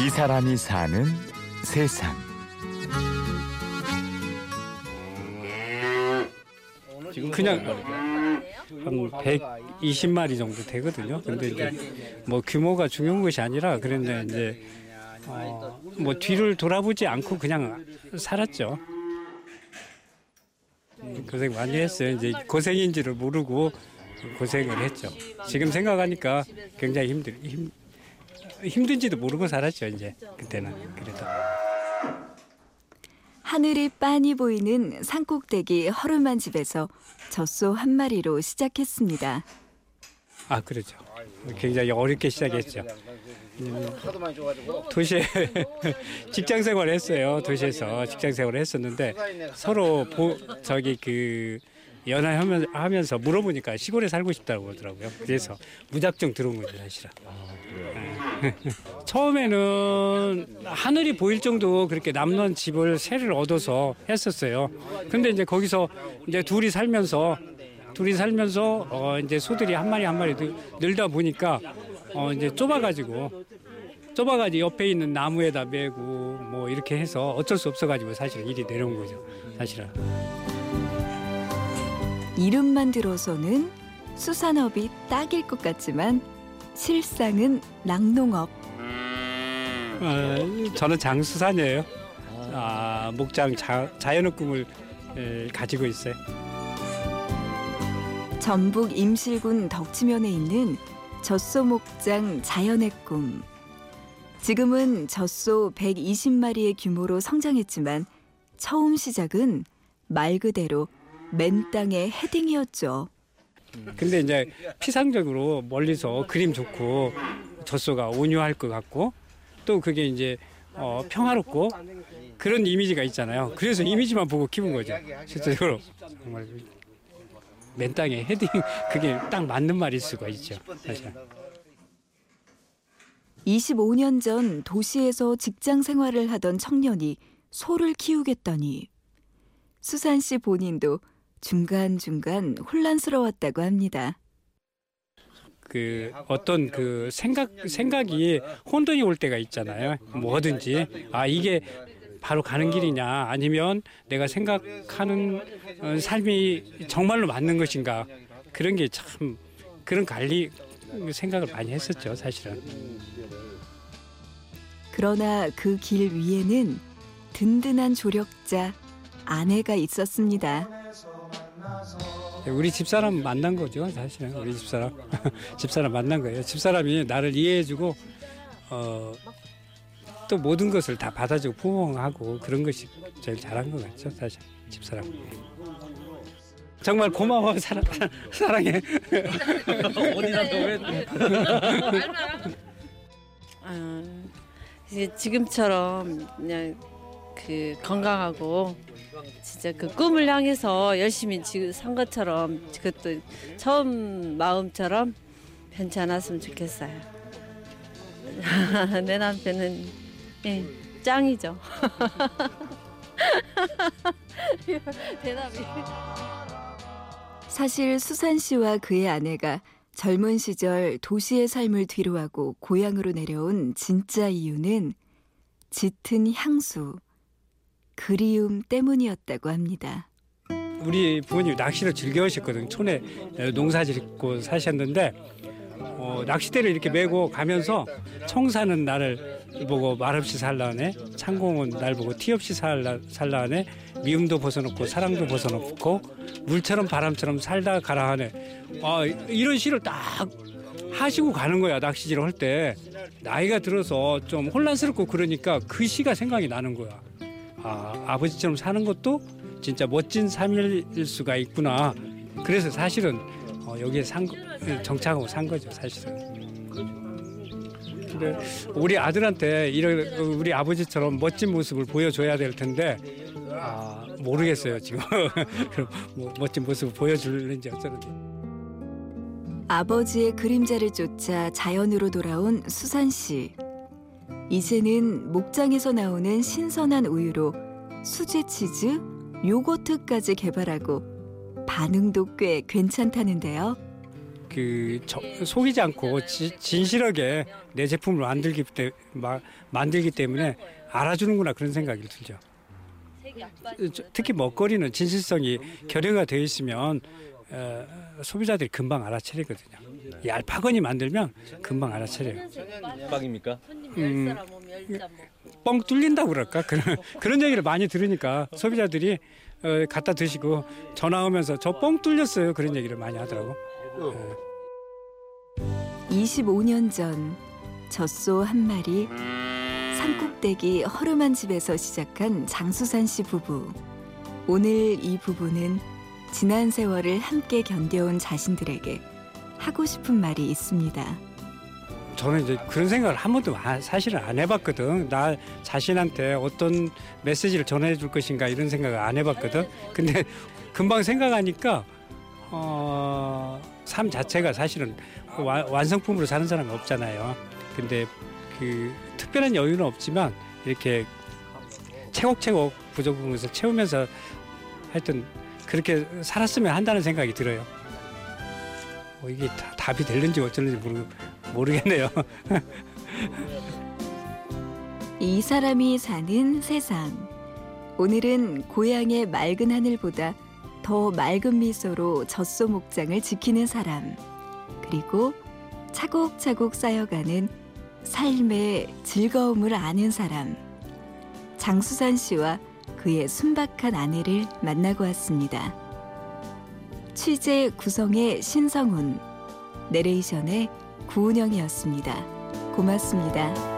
이 사람이 사는 세상. 지금 그냥 한 120마리 정도 되거든요. 근데 이제 뭐 규모가 중요한 것이 아니라 그런데 이제 어, 뭐 뒤를 돌아보지 않고 그냥 살았죠. 음, 고생 많이 했어요. 이제 고생인지를 모르고 고생을 했죠. 지금 생각하니까 굉장히 힘들 힘 힘든지도 모르고 살았죠. 이제 그때는 그래도. 하늘이 빤히 보이는 산꼭대기 허름한 집에서 젖소 한 마리로 시작했습니다. 아 그렇죠. 굉장히 어렵게 시작했죠. 도시에 직장 생활을 했어요. 도시에서 직장 생활을 했었는데 서로 보, 저기 그 연애하면서 물어보니까 시골에 살고 싶다고 그러더라고요. 그래서 무작정 들어온 거죠 사실은. 네. 처음에는 하늘이 보일 정도 그렇게 남는 집을 세를 얻어서 했었어요. 근데 이제 거기서 이제 둘이 살면서 둘이 살면서 어 이제 소들이 한 마리 한 마리 늘다 보니까 어 이제 좁아가지고 좁아가지고 옆에 있는 나무에다 메고 뭐 이렇게 해서 어쩔 수 없어가지고 사실 일이 내려온 거죠. 사실은. 이름만 들어서는 수산업이 딱일 것 같지만 실상은 낙농업. 어, 저는 장수산이에요. 아, 목장 자, 자연의 꿈을 에, 가지고 있어요. 전북 임실군 덕지면에 있는 젖소 목장 자연의 꿈. 지금은 젖소 120마리의 규모로 성장했지만 처음 시작은 말 그대로 맨 땅의 헤딩이었죠. 근데 이제 피상적으로 멀리서 그림 좋고 젖소가 온유할 것 같고 또 그게 이제 어, 평화롭고 그런 이미지가 있잖아요. 그래서 이미지만 보고 키운 거죠. 실제적으로 정말 맨 땅에 헤딩 그게 딱 맞는 말일 수가 있죠. 사실. 25년 전 도시에서 직장 생활을 하던 청년이 소를 키우겠다니 수산 씨 본인도 중간중간 혼란스러웠다고 합니다. 그 어떤 그 생각 생각이 혼돈이 올 때가 있잖아요. 뭐든지 아 이게 바로 가는 길이냐 아니면 내가 생각하는 어, 삶이 정말로 맞는 것인가 그런 게 참 그런 관리 생각을 많이 했었죠 사실은. 그러나 그 길 위에는 든든한 조력자 아내가 있었습니다. 우리 집사람 만난 거죠 사실은 우리 집사람 집사람 만난 거예요. 집사람이 나를 이해해주고 어, 또 모든 것을 다 받아주고 포옹하고 그런 것이 제일 잘한 것 같죠 사실 집사람. 정말 고마워 사랑 사랑해. 어디다 왜? 아, 이제 지금처럼 그냥 그 건강하고 진짜 그 꿈을 향해서 열심히 지금 산 것처럼 그것도 처음 마음처럼 변치 않았으면 좋겠어요. 내 남편은 예, 짱이죠. 대답이. 사실 수산 씨와 그의 아내가 젊은 시절 도시의 삶을 뒤로하고 고향으로 내려온 진짜 이유는 짙은 향수, 그리움 때문이었다고 합니다. 우리 부모님 낚시를 즐겨하셨거든. 촌에 농사 짓고 사셨는데 어, 낚시대를 이렇게 메고 가면서 청사는 나를 보고 말없이 살라네. 창공은 날 보고 티 없이 살라, 살라네. 미움도 벗어놓고 사랑도 벗어놓고 물처럼 바람처럼 살다 가라 하네. 아, 이런 시를 딱 하시고 가는 거야 낚시질을 할 때. 나이가 들어서 좀 혼란스럽고 그러니까 그 시가 생각이 나는 거야 아, 아버지처럼 사는 것도 진짜 멋진 삶일 수가 있구나 그래서 사실은 어, 여기에 산 거, 정착하고 산 거죠 사실은. 근데 우리 아들한테 이런 우리 아버지처럼 멋진 모습을 보여줘야 될 텐데 아, 모르겠어요 지금 뭐 멋진 모습을 보여줄는지 어쩌는지. 아버지의 그림자를 쫓아 자연으로 돌아온 수산 씨. 이제는 목장에서 나오는 신선한 우유로 수제 치즈, 요거트까지 개발하고 반응도 꽤 괜찮다는데요. 그 저- 속이지 않고 지- 진실하게 내 제품을 만들기 때 마, 만들기 때문에 알아주는구나 그런 생각이 들죠. 저- 특히 먹거리는 진실성이 결여가 되어 있으면 어, 소비자들이 금방 알아차리거든요. 얄팍하니 만들면 금방 알아차려요. 빵입니까? 음, 뻥 뚫린다 고 그럴까 그런 그런 얘기를 많이 들으니까 소비자들이 어, 갖다 드시고 전화 오면서 저 뻥 뚫렸어요 그런 얘기를 많이 하더라고. 25년 전 젖소 한 마리 산꼭대기 허름한 집에서 시작한 장수산 씨 부부. 오늘 이 부부는 지난 세월을 함께 견뎌온 자신들에게 하고 싶은 말이 있습니다. 저는 이제 그런 생각을 한 번도 아- 사실은 안 해봤거든. 나 자신한테 어떤 메시지를 전해줄 것인가 이런 생각을 안 해봤거든. 근데 금방 생각하니까 어, 삶 자체가 사실은 와- 완성품으로 사는 사람이 없잖아요. 근데 그 특별한 여유는 없지만 이렇게 채곡채곡 것을 채우면서 하여튼 그렇게 살았으면 한다는 생각이 들어요. 뭐 이게 다- 답이 될는지 어쩌는지 모르, 모르겠네요. 이 사람이 사는 세상. 오늘은 고향의 맑은 하늘보다 더 맑은 미소로 젖소 목장을 지키는 사람. 그리고 차곡차곡 쌓여가는 삶의 즐거움을 아는 사람. 장수산 씨와 그의 순박한 아내를 만나고 왔습니다. 취재 구성의 신성훈, 내레이션의 구운영이었습니다. 고맙습니다.